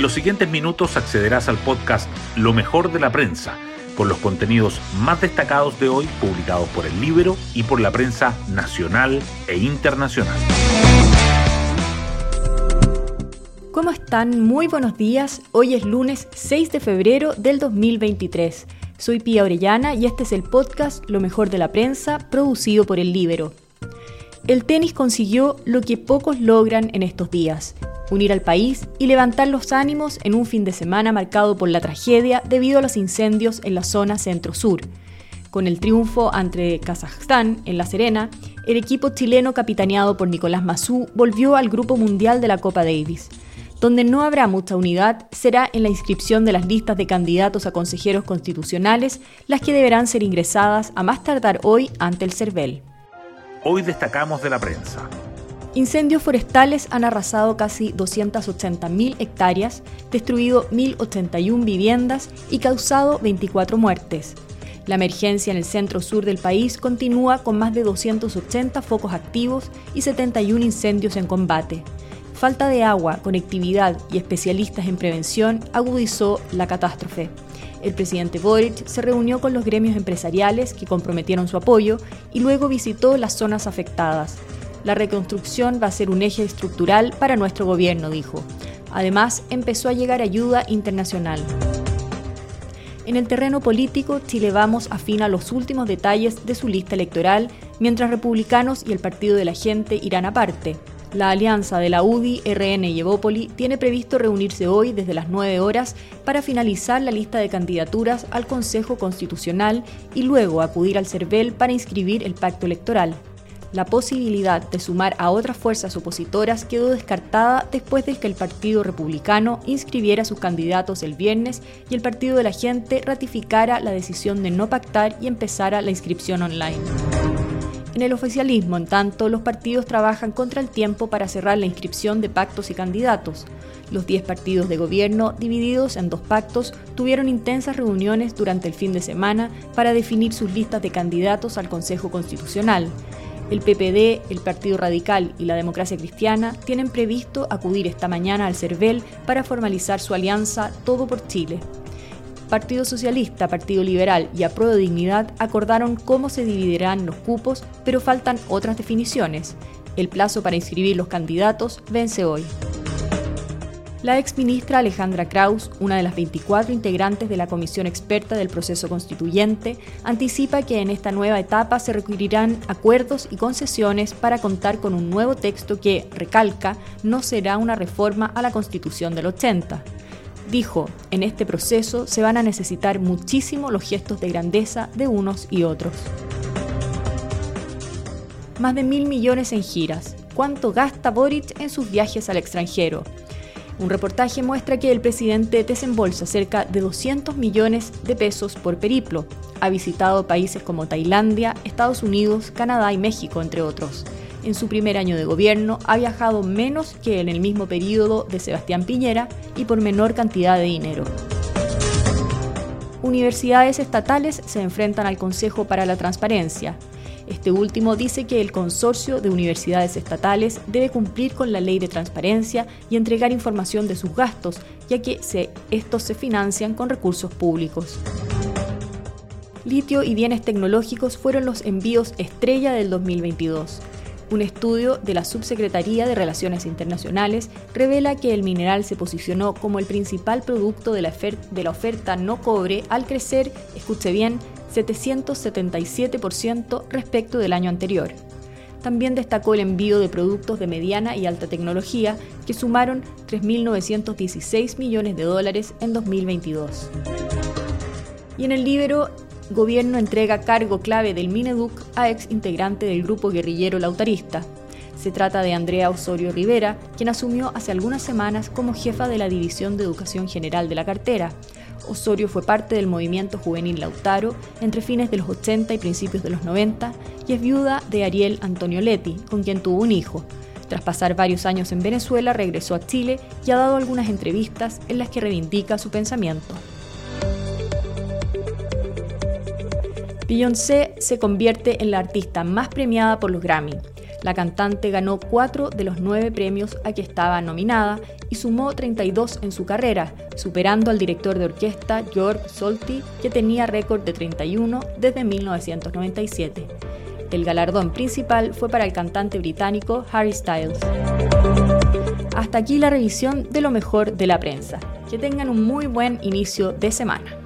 En los siguientes minutos accederás al podcast Lo mejor de la prensa, con los contenidos más destacados de hoy publicados por el Libro y por la prensa nacional e internacional. ¿Cómo están? Muy buenos días. Hoy es lunes 6 de febrero del 2023. Soy Pía Orellana y este es el podcast Lo mejor de la prensa, producido por el Libero. El tenis consiguió lo que pocos logran en estos días, unir al país y levantar los ánimos en un fin de semana marcado por la tragedia debido a los incendios en la zona centro-sur. Con el triunfo ante Kazajstán en La Serena, el equipo chileno capitaneado por Nicolás Massú volvió al Grupo Mundial de la Copa Davis. Donde no habrá mucha unidad será en la inscripción de las listas de candidatos a consejeros constitucionales, las que deberán ser ingresadas a más tardar hoy ante el CERVEL. Hoy destacamos de la prensa. Incendios forestales han arrasado casi 280.000 hectáreas, destruido 1.081 viviendas y causado 24 muertes. La emergencia en el centro sur del país continúa con más de 280 focos activos y 71 incendios en combate. Falta de agua, conectividad y especialistas en prevención agudizó la catástrofe. El presidente Boric se reunió con los gremios empresariales que comprometieron su apoyo y luego visitó las zonas afectadas. La reconstrucción va a ser un eje estructural para nuestro gobierno, dijo. Además, empezó a llegar ayuda internacional. En el terreno político, Chile Vamos afina los últimos detalles de su lista electoral, mientras republicanos y el Partido de la Gente irán aparte. La alianza de la UDI, RN y Evópoli tiene previsto reunirse hoy desde las 9 horas para finalizar la lista de candidaturas al Consejo Constitucional y luego acudir al CERVEL para inscribir el pacto electoral. La posibilidad de sumar a otras fuerzas opositoras quedó descartada después de que el Partido Republicano inscribiera sus candidatos el viernes y el Partido de la Gente ratificara la decisión de no pactar y empezara la inscripción online. En el oficialismo, en tanto, los partidos trabajan contra el tiempo para cerrar la inscripción de pactos y candidatos. Los 10 partidos de gobierno, divididos en dos pactos, tuvieron intensas reuniones durante el fin de semana para definir sus listas de candidatos al Consejo Constitucional. El PPD, el Partido Radical y la Democracia Cristiana tienen previsto acudir esta mañana al CERVEL para formalizar su alianza Todo por Chile. Partido Socialista, Partido Liberal y Apruebo Dignidad acordaron cómo se dividirán los cupos, pero faltan otras definiciones. El plazo para inscribir los candidatos vence hoy. La exministra Alejandra Kraus, una de las 24 integrantes de la comisión experta del proceso constituyente, anticipa que en esta nueva etapa se requerirán acuerdos y concesiones para contar con un nuevo texto que, recalca, no será una reforma a la constitución del 80. Dijo, en este proceso se van a necesitar muchísimo los gestos de grandeza de unos y otros. Más de mil millones en giras. ¿Cuánto gasta Boric en sus viajes al extranjero? Un reportaje muestra que el presidente desembolsa cerca de 200 millones de pesos por periplo. Ha visitado países como Tailandia, Estados Unidos, Canadá y México, entre otros. En su primer año de gobierno ha viajado menos que en el mismo periodo de Sebastián Piñera y por menor cantidad de dinero. Universidades estatales se enfrentan al Consejo para la Transparencia. Este último dice que el consorcio de universidades estatales debe cumplir con la ley de transparencia y entregar información de sus gastos, ya que estos se financian con recursos públicos. Litio y bienes tecnológicos fueron los envíos estrella del 2022. Un estudio de la Subsecretaría de Relaciones Internacionales revela que el mineral se posicionó como el principal producto de la, oferta no cobre al crecer, escuche bien, 777% respecto del año anterior. También destacó el envío de productos de mediana y alta tecnología, que sumaron 3.916 millones de dólares en 2022. Y en el libro, Gobierno entrega cargo clave del Mineduc a ex integrante del grupo guerrillero lautarista. Se trata de Andrea Osorio Rivera, quien asumió hace algunas semanas como jefa de la División de Educación General de la cartera. Osorio fue parte del movimiento juvenil Lautaro entre fines de los 80 y principios de los 90 y es viuda de Ariel Antonio Leti, con quien tuvo un hijo. Tras pasar varios años en Venezuela, regresó a Chile y ha dado algunas entrevistas en las que reivindica su pensamiento. Beyoncé se convierte en la artista más premiada por los Grammy. La cantante ganó cuatro de los nueve premios a que estaba nominada y sumó 32 en su carrera, superando al director de orquesta George Solti, que tenía récord de 31 desde 1997. El galardón principal fue para el cantante británico Harry Styles. Hasta aquí la revisión de lo mejor de la prensa. Que tengan un muy buen inicio de semana.